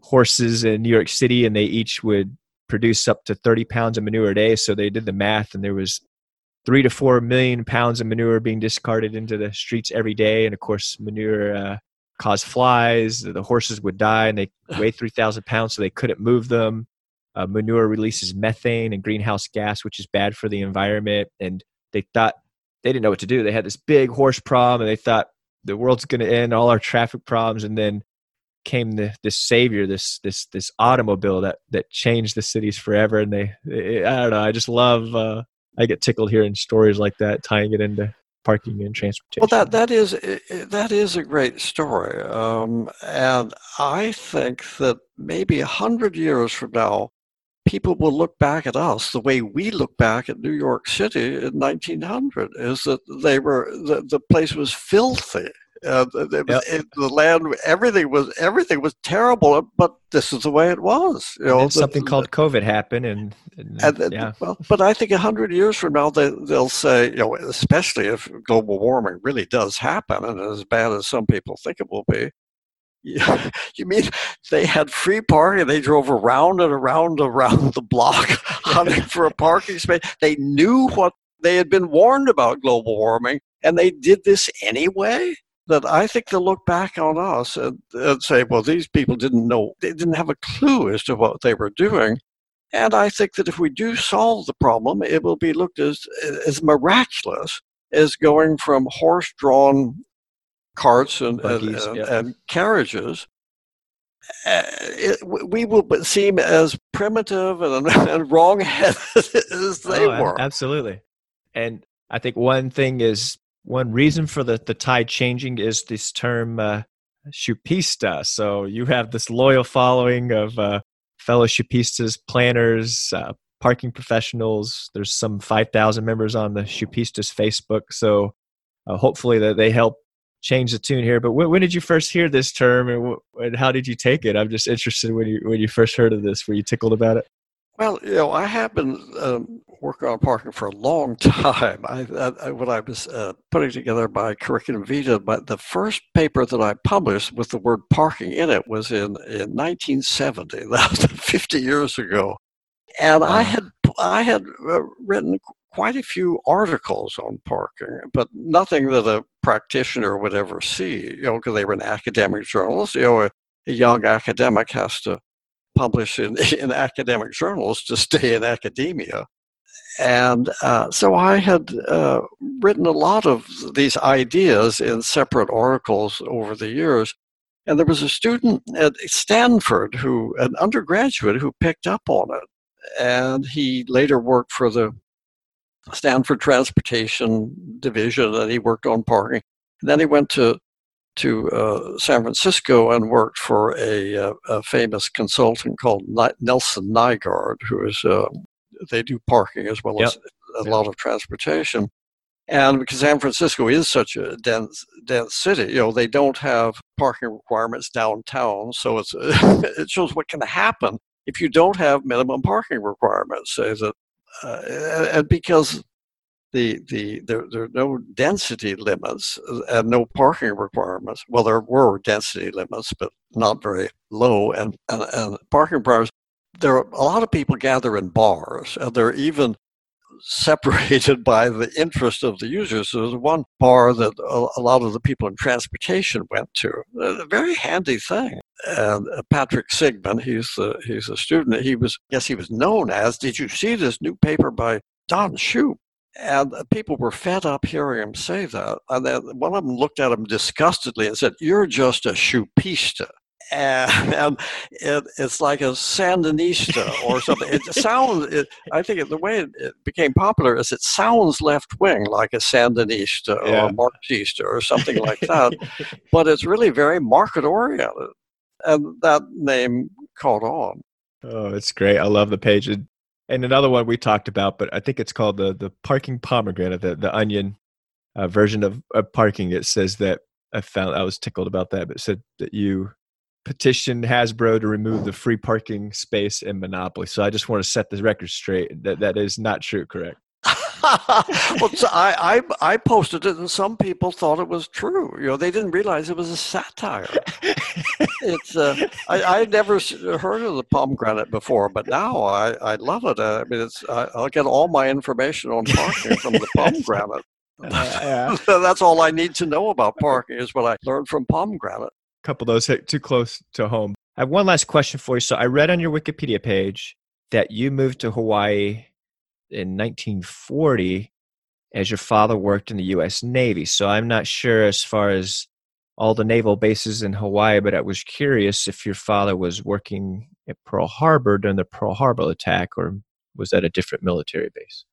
horses in New York City, and they each would produce up to 30 pounds of manure a day. So they did the math, and there was three to four million pounds of manure being discarded into the streets every day. And of course, manure uh, caused flies. The horses would die, and they weigh 3,000 pounds, so they couldn't move them. Uh, manure releases methane and greenhouse gas, which is bad for the environment. And they thought they didn't know what to do. They had this big horse problem, and they thought the world's going to end, all our traffic problems, and then came the, this savior, this this this automobile that that changed the cities forever. And they, they I don't know, I just love. Uh, I get tickled hearing stories like that, tying it into parking and transportation. Well, that that is that is a great story, um, and I think that maybe a hundred years from now, people will look back at us the way we look back at New York City in 1900. Is that they were the, the place was filthy. Uh, it, yep. it, the land, everything was everything was terrible, but this is the way it was. You know, the, something called COVID happened, and, and, and yeah. Well, but I think a hundred years from now, they they'll say, you know, especially if global warming really does happen and as bad as some people think it will be. You mean they had free parking? They drove around and around and around the block hunting for a parking space. They knew what they had been warned about global warming, and they did this anyway that I think they'll look back on us and, and, say, well, these people didn't know, they didn't have a clue as to what they were doing. And I think that if we do solve the problem, it will be looked as, as miraculous as going from horse drawn carts and, Buggies, and, yeah. and, carriages. Uh, it, we will seem as primitive and, and wrong-headed as they oh, were. Absolutely. And I think one thing is one reason for the, the tide changing is this term uh, Shoupista. So you have this loyal following of uh, fellow Shoupistas, planners, uh, parking professionals. There's some 5,000 members on the Shoupistas Facebook. So uh, hopefully that they help change the tune here. But when, did you first hear this term and, and, how did you take it? I'm just interested when you, when you first heard of this. Were you tickled about it? Well, you know, I have been um, working on parking for a long time. I, I when I was uh, putting together my curriculum vitae, but the first paper that I published with the word parking in it was in, in 1970. That was 50 years ago, and I had I had uh, written quite a few articles on parking, but nothing that a practitioner would ever see. You know, because they were in academic journals. You know, a, a young academic has to publish in, in academic journals to stay in academia. And uh, so I had uh, written a lot of these ideas in separate articles over the years. And there was a student at Stanford who, an undergraduate, who picked up on it. And he later worked for the Stanford Transportation Division and he worked on parking. And then he went to to uh, San Francisco and worked for a, a, uh, a famous consultant called Nelson Nygaard, who is uh, they do parking as well yep. as a lot of transportation. And because San Francisco is such a dense dense city, you know, they don't have parking requirements downtown, so it's it shows what can happen if you don't have minimum parking requirements. Say that, uh, and because the, the there, there are no density limits and no parking requirements. Well, there were density limits, but not very low, and, and, and parking requirements. There are a lot of people gather in bars, and they're even separated by the interest of the users. So there's one bar that a, a, lot of the people in transportation went to. A very handy thing. And uh, Patrick Siegman, he's the, he's a student. He was, yes, he was known as. Did you see this new paper by Don Shoup? And people were fed up hearing him say that. And then one of them looked at him disgustedly and said, You're just a Shoupista. And, and it, it's like a Sandinista or something. It sounds, it, I think the way it, it, became popular is it sounds left wing, like a Sandinista yeah. or a Marxista or something like that. but it's really very market oriented. And that name caught on. Oh, it's great. I love the page and another one we talked about, but I think it's called the the parking pomegranate, the the onion uh, version of, of parking. It says that I found I was tickled about that, but said that you petitioned Hasbro to remove the free parking space in Monopoly. So I just want to set the record straight that that is not true, correct? well, so I, I I posted it, and some people thought it was true. You know, they didn't realize it was a satire. it's uh, I I never heard of the pomegranate before, but now I I love it. Uh, I mean, it's I, will get all my information on parking from the pomegranate. Uh, yeah. That's all I need to know about parking is what I learned from pomegranate. A couple of those hit too close to home. I have one last question for you. So I read on your Wikipedia page that you moved to Hawaii in 1940 as your father worked in the U.S. Navy. So I'm not sure as far as all the naval bases in Hawaii, but I was curious if your father was working at Pearl Harbor during the Pearl Harbor attack, or was that a different military base?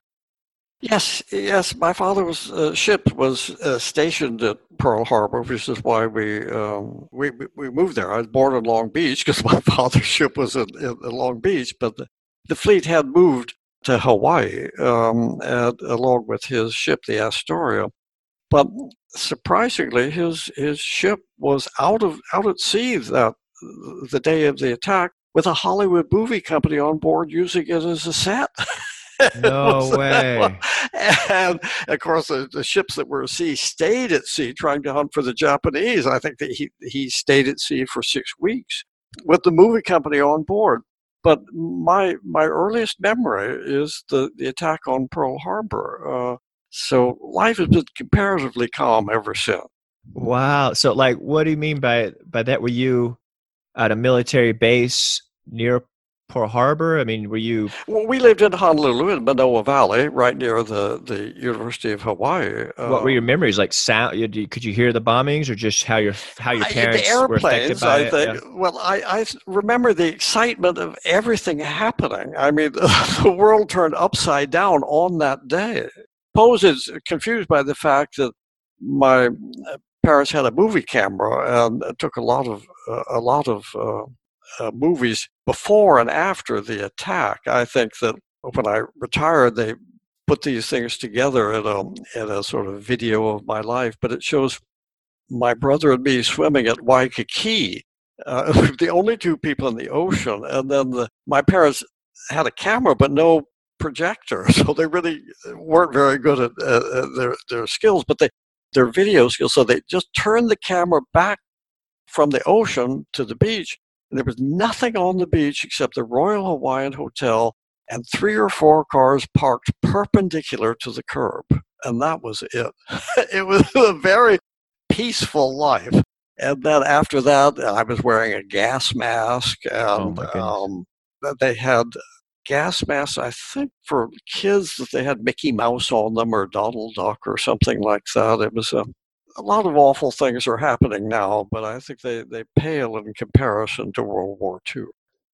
Yes, yes. My father's uh, ship was uh, stationed at Pearl Harbor, which is why we um, we we moved there. I was born in Long Beach because my father's ship was in, in, Long Beach, but the, the fleet had moved to Hawaii um, and, along with his ship, the Astoria. But surprisingly, his his ship was out of out at sea that the day of the attack with a Hollywood movie company on board using it as a set. No way. And of course, the, the, ships that were at sea stayed at sea trying to hunt for the Japanese. I think that he, he stayed at sea for six weeks with the movie company on board. But my my earliest memory is the, the attack on Pearl Harbor. Uh, so life has been comparatively calm ever since. Wow. So, like, what do you mean by by that? Were you at a military base near Pearl Harbor? I mean, were you? Well, we lived in Honolulu in Manoa Valley, right near the, the University of Hawaii. what were your uh, memories like? Sound? Could you hear the bombings, or just how your how your parents I, the airplanes, were affected by I think. Yeah. Well, I, I remember the excitement of everything happening. I mean, the world turned upside down on that day. Pose is confused by the fact that my uh, parents had a movie camera and took a lot of uh, a lot of uh, uh, movies before and after the attack. I think that when I retired, they put these things together in a, in a sort of video of my life, but it shows my brother and me swimming at Waikiki. Uh, the only two people in the ocean, and then the, my parents had a camera but no projector, so they really weren't very good at their their skills. But they their video skills, so they just turned the camera back from the ocean to the beach, there was nothing on the beach except the Royal Hawaiian Hotel and three or four cars parked perpendicular to the curb. And that was it. it was a very peaceful life. And then after that, I was wearing a gas mask. And oh um, they had gas masks, I think, for kids that they had Mickey Mouse on them or Donald Duck or something like that. It was a a lot of awful things are happening now, but I think they, they pale in comparison to World War II.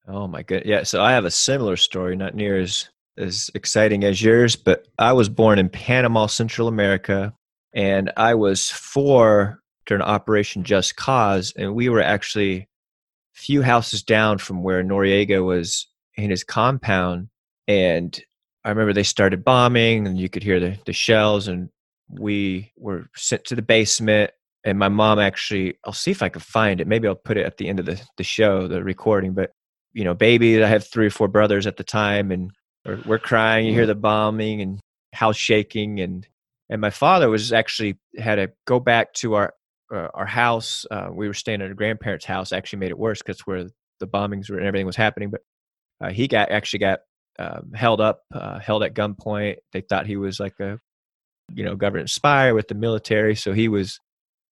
Oh my goodness. Yeah. So I have a similar story, not near as, as exciting as yours, but I was born in Panama, Central America, and I was four during Operation Just Cause, and we were actually few houses down from where Noriega was in his compound. And I remember they started bombing, and you could hear the, the shells, and we were sent to the basement and my mom actually i'll see if i can find it maybe i'll put it at the end of the, the show the recording but you know baby i have three or four brothers at the time and we're, we're crying you hear the bombing and house shaking and and my father was actually had to go back to our uh, our house uh, we were staying at a grandparents house actually made it worse because where the bombings were and everything was happening but uh, he got actually got um, held up uh, held at gunpoint they thought he was like a you know, government spy with the military. So he was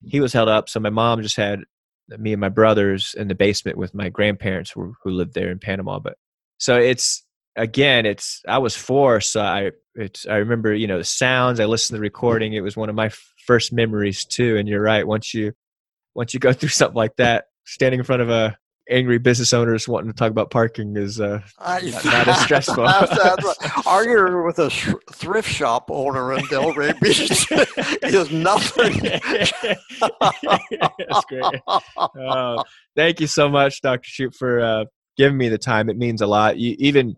he was held up. So my mom just had me and my brothers in the basement with my grandparents who, who lived there in Panama. But so it's again, it's I was four, so I it's I remember you know the sounds. I listened to the recording. It was one of my first memories too. And you're right. Once you once you go through something like that, standing in front of a angry business owners wanting to talk about parking is uh, not, not as stressful. Arguing with a sh- thrift shop owner in Delray Beach is nothing. That's great. Uh, thank you so much, Dr. Shoup, for uh, giving me the time. It means a lot. You, even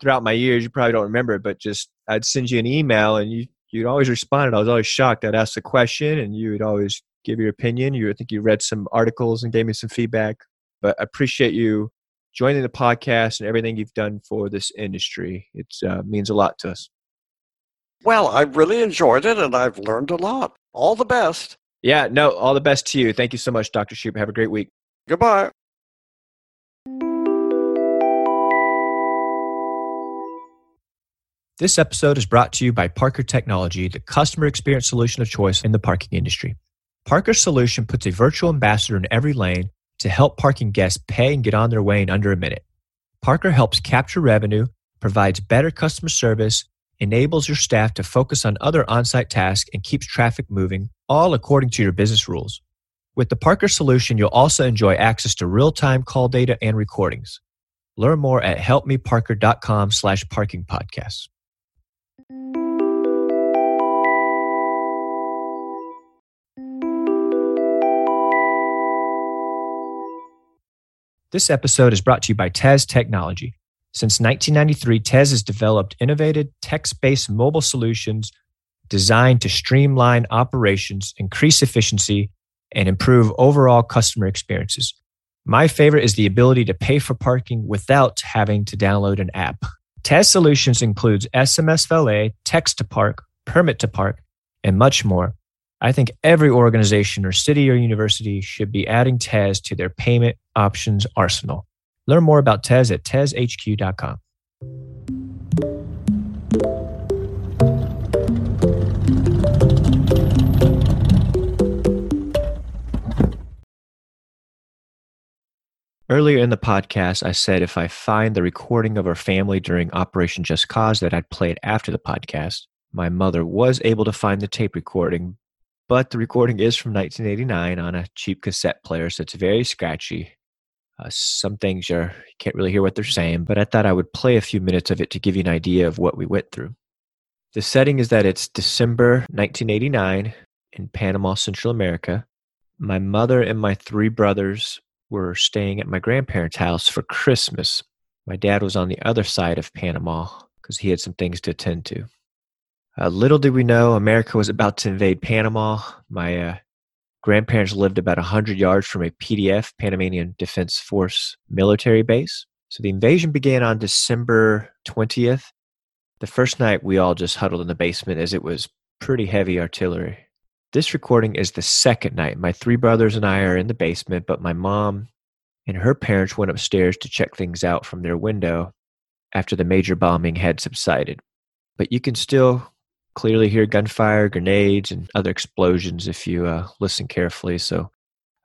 throughout my years, you probably don't remember it, but just I'd send you an email and you you'd always respond. I was always shocked. I'd ask a question and you would always give your opinion. You I think you read some articles and gave me some feedback but I appreciate you joining the podcast and everything you've done for this industry. It uh, means a lot to us. Well, I really enjoyed it and I've learned a lot. All the best. Yeah, no, all the best to you. Thank you so much, Dr. Shoup. Have a great week. Goodbye. This episode is brought to you by Parker Technology, the customer experience solution of choice in the parking industry. Parker's solution puts a virtual ambassador in every lane to help parking guests pay and get on their way in under a minute. Parker helps capture revenue, provides better customer service, enables your staff to focus on other on site tasks, and keeps traffic moving, all according to your business rules. With the Parker solution, you'll also enjoy access to real time call data and recordings. Learn more at helpmeparker.com slash parking podcasts. This episode is brought to you by Tez Technology. Since 1993, Tez has developed innovative text based mobile solutions designed to streamline operations, increase efficiency, and improve overall customer experiences. My favorite is the ability to pay for parking without having to download an app. Tez solutions includes SMS valet, text to park, permit to park, and much more. I think every organization or city or university should be adding Tez to their payment options arsenal. Learn more about Tez at tezhq.com. Earlier in the podcast, I said if I find the recording of our family during Operation Just Cause that I'd play it after the podcast. My mother was able to find the tape recording, but the recording is from 1989 on a cheap cassette player, so it's very scratchy. Uh, some things you can't really hear what they're saying, but I thought I would play a few minutes of it to give you an idea of what we went through. The setting is that it's December 1989 in Panama, Central America. My mother and my three brothers were staying at my grandparents' house for Christmas. My dad was on the other side of Panama because he had some things to attend to. Uh, little did we know America was about to invade Panama. My uh, grandparents lived about 100 yards from a PDF, Panamanian Defense Force military base. So the invasion began on December 20th. The first night, we all just huddled in the basement as it was pretty heavy artillery. This recording is the second night. My three brothers and I are in the basement, but my mom and her parents went upstairs to check things out from their window after the major bombing had subsided. But you can still clearly hear gunfire, grenades, and other explosions if you uh, listen carefully. So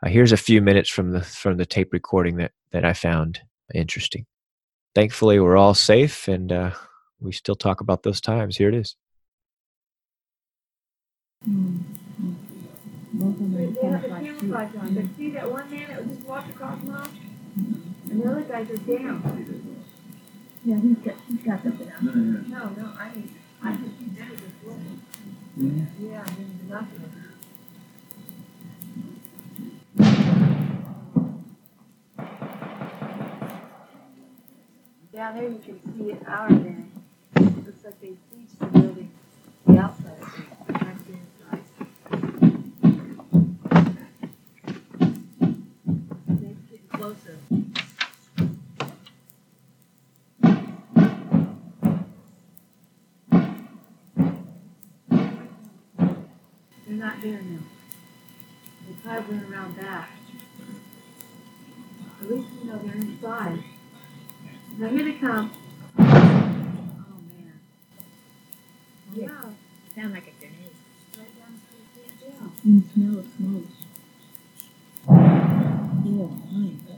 uh, here's a few minutes from the from the tape recording that that I found interesting. Thankfully, we're all safe, and uh, we still talk about those times. Here it is. Mm-hmm. See that one man that just walked across the mall? And guys are down. Yeah, he's got, he's got something else. No, no, I mean, I just see them just looking. Yeah, I mean, nothing. Down there, you can see our van. It looks like they sieged the building, the outside of it, closer. not there now. They probably went around back. At least, you know, they're inside. Now here they come. Oh, man. Wow. Yeah. Sound like a grenade. Right down to the jail. You can smell it smoke. Yeah, nice.